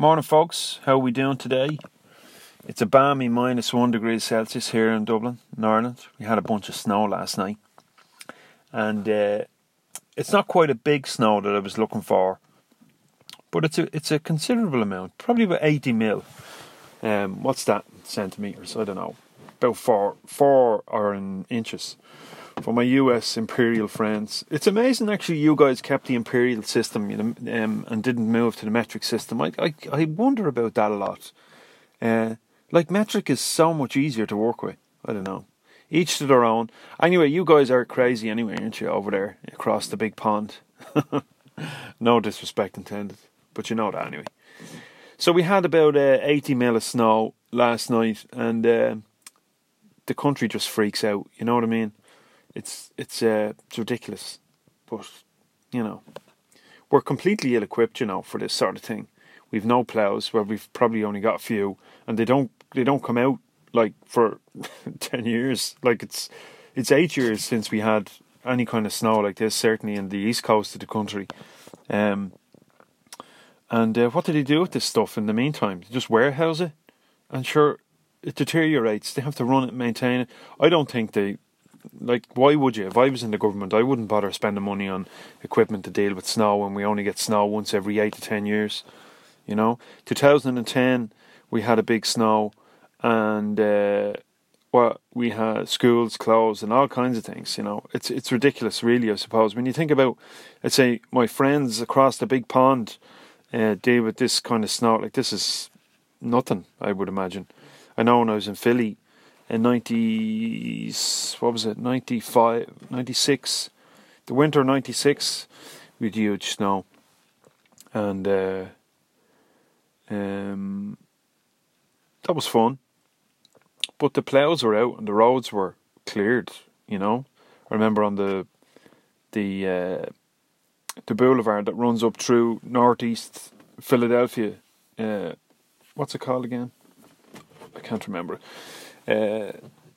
Morning, folks. How are we doing today? It's a balmy minus one degrees Celsius here in Dublin, in Ireland. We had a bunch of snow last night, and uh, it's not quite a big snow that I was looking for, but it's a it's a considerable amount, probably about eighty mil. Um, what's that centimeters? I don't know, about four four or in inches. For my US imperial friends, it's amazing actually. You guys kept the imperial system, you know, um, and didn't move to the metric system. I I, I wonder about that a lot. Uh, like metric is so much easier to work with. I don't know. Each to their own. Anyway, you guys are crazy anyway, aren't you, over there across the big pond? no disrespect intended, but you know that anyway. So we had about uh, 80 mil of snow last night, and uh, the country just freaks out. You know what I mean? It's it's uh, it's ridiculous, but you know, we're completely ill-equipped, you know, for this sort of thing. We've no plows, where we've probably only got a few, and they don't they don't come out like for ten years. Like it's it's eight years since we had any kind of snow like this. Certainly in the east coast of the country. Um, and uh, what do they do with this stuff in the meantime? They just warehouse it, and sure, it deteriorates. They have to run it, maintain it. I don't think they like. Why would you? If I was in the government, I wouldn't bother spending money on equipment to deal with snow when we only get snow once every eight to ten years. You know, 2010 we had a big snow and uh, well, we had schools closed and all kinds of things. You know, it's it's ridiculous, really. I suppose when you think about, let's say, my friends across the big pond uh, deal with this kind of snow. Like this is nothing, I would imagine. I know when I was in Philly in ninety, what was it, 95, 96, the winter ninety six, with huge snow, and uh, um, that was fun but the ploughs were out and the roads were cleared. You know, I remember on the the uh, the boulevard that runs up through northeast Philadelphia. Uh, what's it called again? I can't remember. Uh,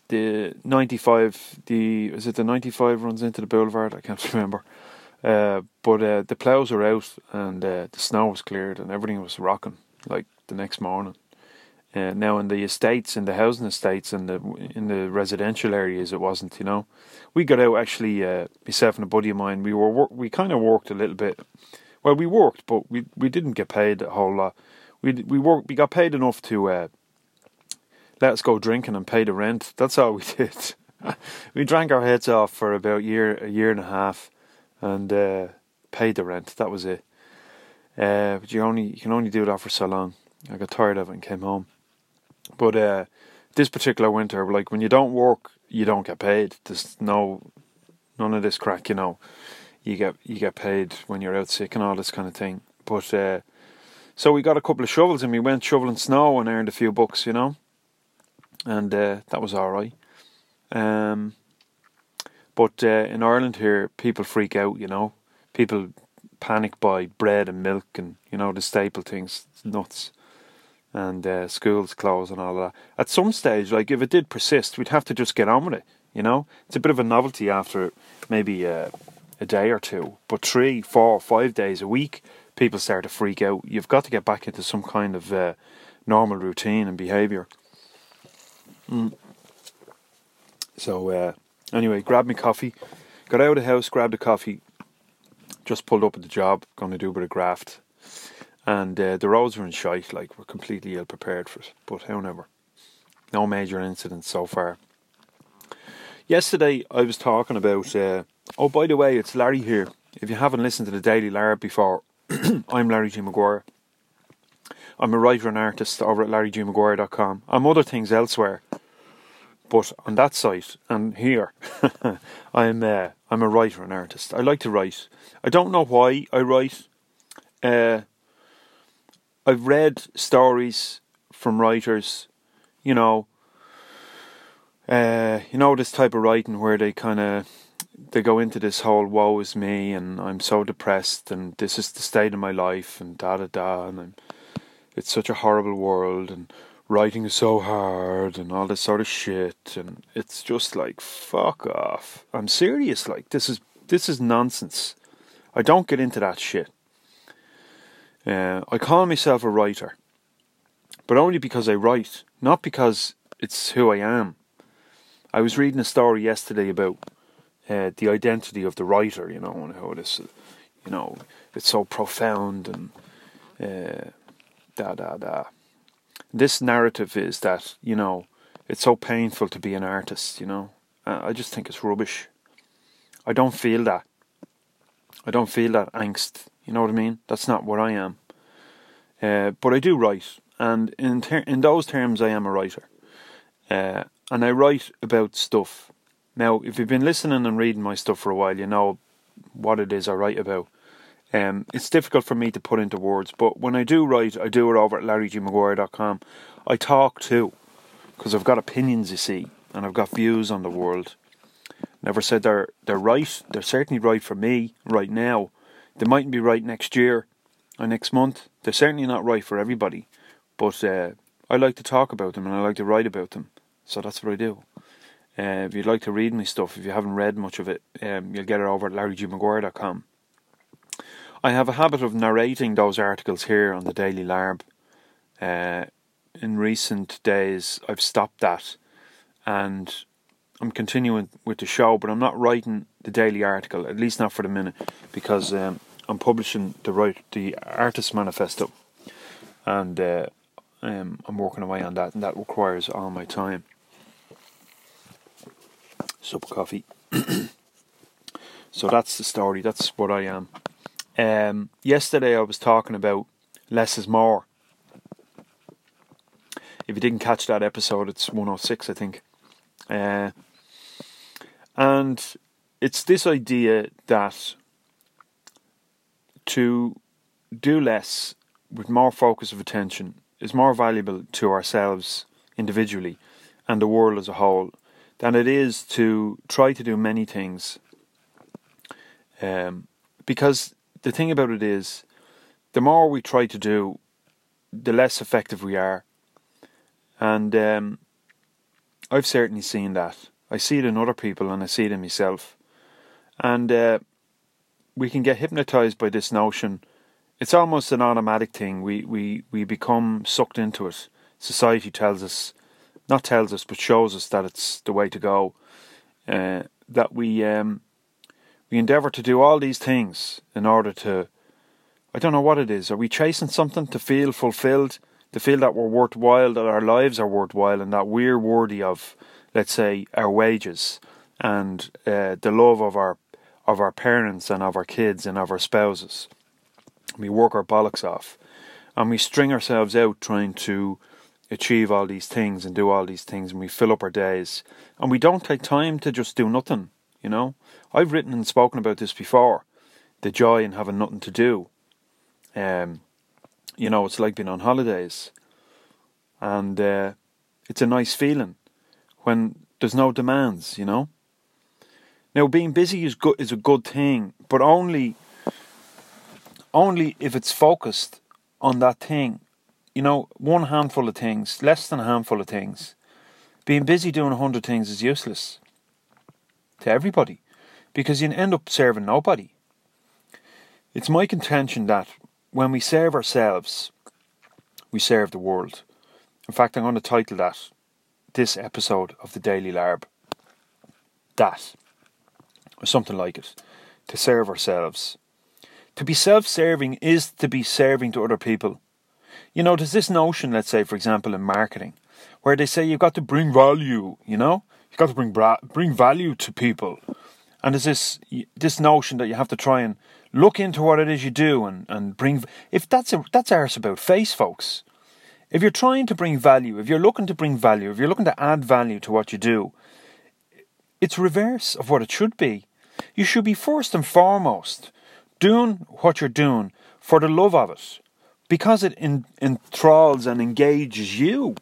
the ninety five. The is it the ninety five runs into the boulevard? I can't remember. Uh, but uh, the ploughs were out and uh, the snow was cleared and everything was rocking like the next morning. Uh, now in the estates, in the housing estates, and the in the residential areas, it wasn't. You know, we got out actually. Uh, myself and a buddy of mine, we were we kind of worked a little bit. Well, we worked, but we we didn't get paid a whole lot. We we worked. We got paid enough to uh, let us go drinking and pay the rent. That's all we did. we drank our heads off for about year a year and a half, and uh, paid the rent. That was it. Uh, but you only you can only do that for so long. I got tired of it and came home. But uh, this particular winter, like when you don't work, you don't get paid. There's no none of this crack, you know. You get you get paid when you're out sick and all this kind of thing. But uh, so we got a couple of shovels and we went shoveling snow and earned a few bucks, you know. And uh, that was all right. Um, but uh, in Ireland here, people freak out, you know. People panic buy bread and milk and you know the staple things. Nuts and uh, schools close and all that. At some stage, like if it did persist, we'd have to just get on with it. You know, it's a bit of a novelty after maybe uh, a day or two, but three, four, five days a week, people start to freak out. You've got to get back into some kind of uh, normal routine and behaviour. Mm. So uh, anyway, grabbed me coffee, got out of the house, grabbed a coffee, just pulled up at the job, going to do a bit of graft and uh, the roads were in shite, like we're completely ill prepared for it. But however, no major incidents so far. Yesterday I was talking about. Uh, oh, by the way, it's Larry here. If you haven't listened to the Daily Larry before, I'm Larry G. Maguire. I'm a writer and artist over at larrygmaguire.com. I'm other things elsewhere, but on that site and here, I'm uh, I'm a writer and artist. I like to write. I don't know why I write. Uh, I've read stories from writers, you know, uh, you know this type of writing where they kind of they go into this whole woe is me and I'm so depressed and this is the state of my life and da da da and I'm, it's such a horrible world and writing is so hard and all this sort of shit and it's just like fuck off. I'm serious like this is this is nonsense. I don't get into that shit. Uh, I call myself a writer, but only because I write, not because it's who I am. I was reading a story yesterday about uh, the identity of the writer, you know, and how it is, you know, it's so profound and uh, da da da. This narrative is that you know it's so painful to be an artist, you know. I just think it's rubbish. I don't feel that. I don't feel that angst. You know what I mean? That's not what I am. Uh, but I do write, and in ter- in those terms, I am a writer. Uh, and I write about stuff. Now, if you've been listening and reading my stuff for a while, you know what it is I write about. Um, it's difficult for me to put into words, but when I do write, I do it over at larrygmaguire.com. I talk too, because I've got opinions, you see, and I've got views on the world. Never said they're they're right. They're certainly right for me right now. They mightn't be right next year or next month. They're certainly not right for everybody, but uh, I like to talk about them and I like to write about them. So that's what I do. Uh, if you'd like to read my stuff, if you haven't read much of it, um, you'll get it over at larrygmaguire.com. I have a habit of narrating those articles here on the Daily Larb. Uh, in recent days, I've stopped that, and I'm continuing with the show, but I'm not writing the daily article, at least not for the minute, because um, I'm publishing the right the artist manifesto, and uh, um, I'm working away on that, and that requires all my time. Sup coffee. so that's the story. That's what I am. Um, yesterday I was talking about less is more. If you didn't catch that episode, it's 106, I think. Uh, and it's this idea that to do less with more focus of attention is more valuable to ourselves individually and the world as a whole than it is to try to do many things. Um, because the thing about it is, the more we try to do, the less effective we are. And um, I've certainly seen that. I see it in other people and I see it in myself. And uh, we can get hypnotized by this notion. It's almost an automatic thing. We, we, we become sucked into it. Society tells us, not tells us, but shows us that it's the way to go. Uh, that we um, we endeavour to do all these things in order to, I don't know what it is. Are we chasing something to feel fulfilled, to feel that we're worthwhile, that our lives are worthwhile, and that we're worthy of, let's say, our wages and uh, the love of our of our parents and of our kids and of our spouses. We work our bollocks off, and we string ourselves out trying to achieve all these things and do all these things, and we fill up our days, and we don't take time to just do nothing. You know, I've written and spoken about this before. The joy in having nothing to do. Um, you know, it's like being on holidays, and uh, it's a nice feeling when there's no demands. You know. Now, being busy is good is a good thing, but only only if it's focused on that thing. You know, one handful of things, less than a handful of things. Being busy doing a hundred things is useless to everybody because you end up serving nobody. It's my contention that when we serve ourselves, we serve the world. In fact, I'm going to title that this episode of the Daily Larb. That, or something like it, to serve ourselves. To be self serving is to be serving to other people. You know, there's this notion, let's say, for example, in marketing, where they say you've got to bring value, you know? You've got to bring bra- bring value to people. And there's this this notion that you have to try and look into what it is you do and, and bring. If that's a, that's ours about face, folks. If you're trying to bring value, if you're looking to bring value, if you're looking to add value to what you do, it's reverse of what it should be. You should be first and foremost doing what you're doing for the love of it, because it enthralls and engages you.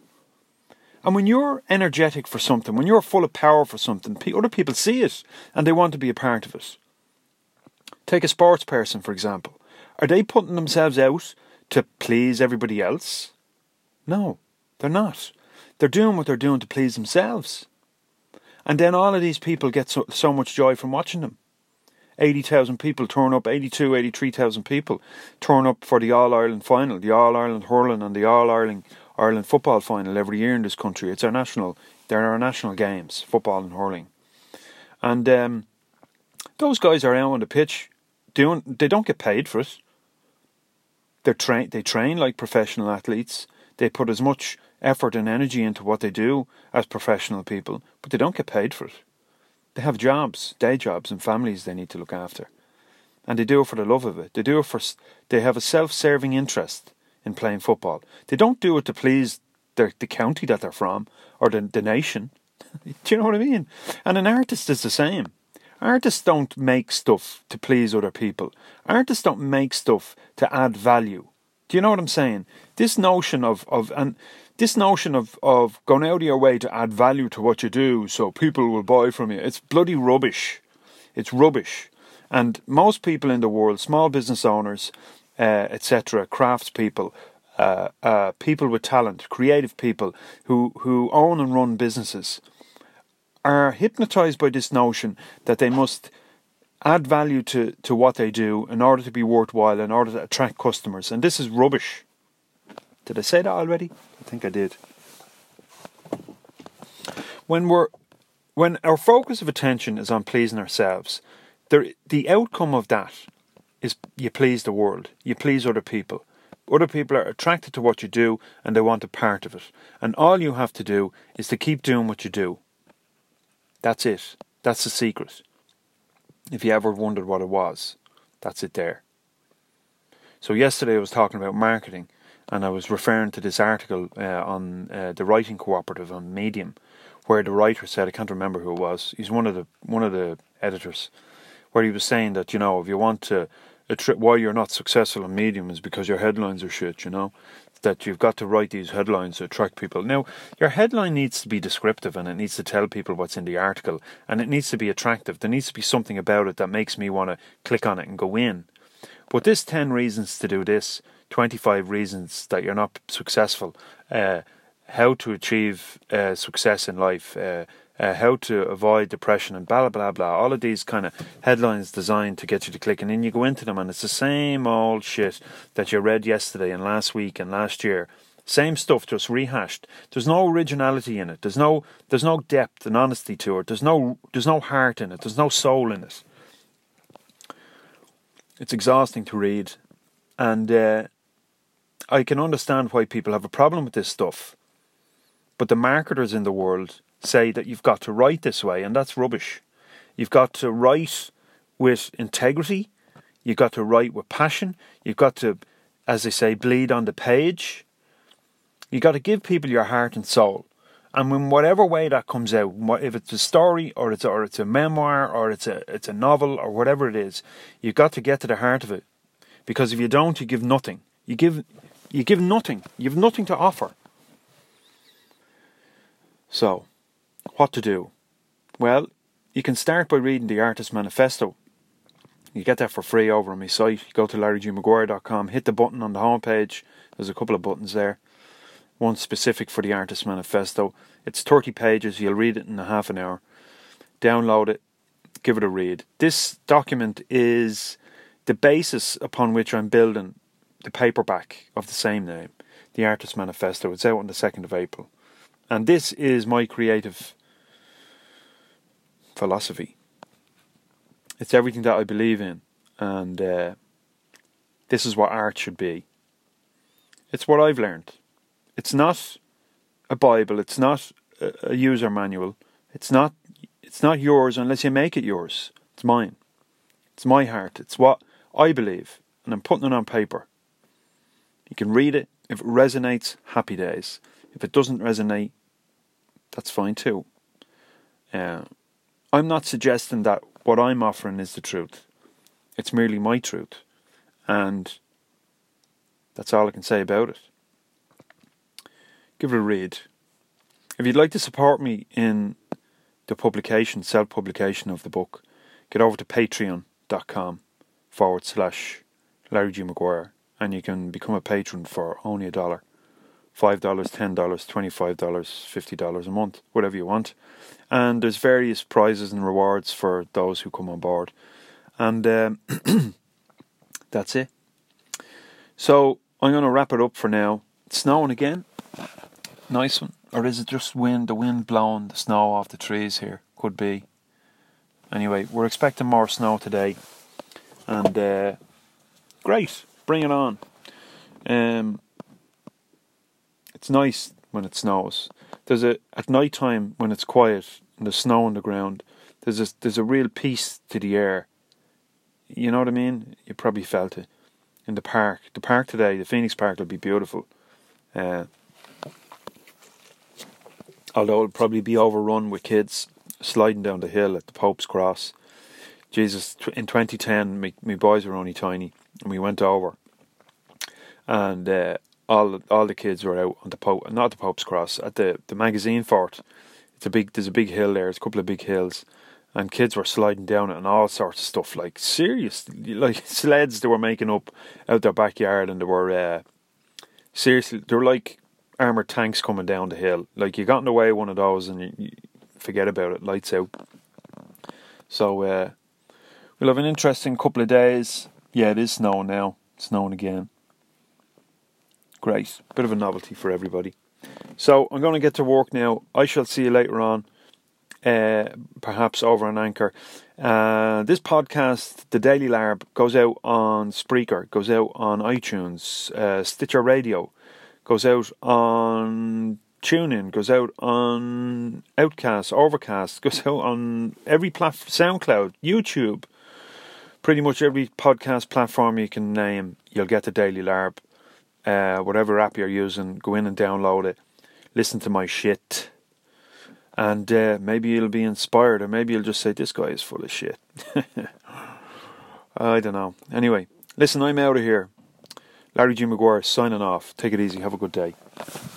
And when you're energetic for something, when you're full of power for something, other people see it and they want to be a part of it. Take a sports person, for example. Are they putting themselves out to please everybody else? No, they're not. They're doing what they're doing to please themselves. And then all of these people get so, so much joy from watching them. 80,000 people turn up, 82, 83,000 people turn up for the All Ireland final, the All Ireland hurling and the All Ireland Ireland football final every year in this country. It's our national, they're our national games, football and hurling. And um, those guys are out on the pitch doing, they don't get paid for it. They're train, they train like professional athletes. They put as much effort and energy into what they do as professional people, but they don't get paid for it. They have jobs, day jobs, and families they need to look after. And they do it for the love of it. They do it for, they have a self serving interest in playing football. They don't do it to please their, the county that they're from or the, the nation. do you know what I mean? And an artist is the same. Artists don't make stuff to please other people. Artists don't make stuff to add value. Do you know what I'm saying? This notion of, of and this notion of, of going out of your way to add value to what you do so people will buy from you, it's bloody rubbish. It's rubbish. And most people in the world, small business owners, uh, etc., craftspeople, uh, uh, people with talent, creative people who, who own and run businesses, are hypnotized by this notion that they must add value to, to what they do in order to be worthwhile, in order to attract customers. And this is rubbish. Did I say that already? I think I did. When we're when our focus of attention is on pleasing ourselves, the the outcome of that is you please the world, you please other people. Other people are attracted to what you do and they want a part of it. And all you have to do is to keep doing what you do. That's it. That's the secret. If you ever wondered what it was, that's it there. So, yesterday I was talking about marketing and I was referring to this article uh, on uh, the writing cooperative on Medium, where the writer said, I can't remember who it was, he's one of the, one of the editors, where he was saying that, you know, if you want to, why you're not successful on Medium is because your headlines are shit, you know that you've got to write these headlines to attract people. Now, your headline needs to be descriptive and it needs to tell people what's in the article and it needs to be attractive. There needs to be something about it that makes me want to click on it and go in. But this 10 reasons to do this, 25 reasons that you're not successful, uh, how to achieve uh, success in life, uh, uh, how to avoid depression and blah blah blah. All of these kind of headlines designed to get you to click, and then you go into them, and it's the same old shit that you read yesterday and last week and last year. Same stuff, just rehashed. There's no originality in it. There's no there's no depth and honesty to it. There's no there's no heart in it. There's no soul in it. It's exhausting to read, and uh, I can understand why people have a problem with this stuff. But the marketers in the world say that you've got to write this way, and that's rubbish. You've got to write with integrity, you've got to write with passion, you've got to, as they say, bleed on the page. You've got to give people your heart and soul. And in whatever way that comes out, if it's a story or it's a, or it's a memoir or it's a it's a novel or whatever it is, you've got to get to the heart of it. Because if you don't, you give nothing. You give you give nothing. You have nothing to offer. So, what to do? Well, you can start by reading the Artist Manifesto. You get that for free over on my site. You go to larrygmaguire.com, hit the button on the homepage. There's a couple of buttons there. One specific for the Artist Manifesto. It's 30 pages. You'll read it in a half an hour. Download it. Give it a read. This document is the basis upon which I'm building the paperback of the same name, the Artist Manifesto. It's out on the 2nd of April. And this is my creative philosophy. It's everything that I believe in, and uh, this is what art should be. It's what I've learned. It's not a Bible. It's not a, user manual. It's not. It's not yours unless you make it yours. It's mine. It's my heart. It's what I believe, and I'm putting it on paper. You can read it. If it resonates, happy days. If it doesn't resonate, that's fine too. Uh, I'm not suggesting that what I'm offering is the truth. It's merely my truth. And that's all I can say about it. Give it a read. If you'd like to support me in the publication, self publication of the book, get over to patreon.com forward slash Larry G. Maguire and you can become a patron for only a dollar. $5, $10, $25, $50 a month, whatever you want and there's various prizes and rewards for those who come on board. And um, that's it. So I'm going to wrap it up for now. It's snowing again. Nice one. Or is it just wind? The wind blowing the snow off the trees here? Could be. Anyway, we're expecting more snow today. And uh, great. Bring it on. Um, it's nice when it snows. There's a at night time when it's quiet and there's snow on the ground. There's a there's a real peace to the air. You know what I mean? You probably felt it in the park. The park today, the Phoenix Park, will be beautiful. Uh, although it'll probably be overrun with kids sliding down the hill at the Pope's Cross. Jesus, in 2010, my, my boys were only tiny, and we went over, and uh, all all the kids were out on the Pope, not the Pope's Cross, at the the magazine fort. It's a big, there's a big hill there. There's a couple of big hills, and kids were sliding down it and all sorts of stuff. Like serious, like sleds they were making up out their backyard, and they were uh, seriously, they were like armored tanks coming down the hill. Like you got in the way of one of those, and you, you forget about it. Lights out. So uh, we'll have an interesting couple of days. Yeah, it is snowing now. It's snowing again. Great. Bit of a novelty for everybody. So I'm going to get to work now. I shall see you later on, uh, perhaps over on Anchor. Uh, this podcast, The Daily Larb, goes out on Spreaker, goes out on iTunes, uh, Stitcher Radio, goes out on TuneIn, goes out on Outcast, Overcast, goes out on every platform, SoundCloud, YouTube, pretty much every podcast platform you can name. You'll get The Daily Larb uh, whatever app you're using, go in and download it, listen to my shit, and uh, maybe you'll be inspired, or maybe you'll just say, This guy is full of shit. I don't know. Anyway, listen, I'm out of here. Larry G. Maguire signing off. Take it easy. Have a good day.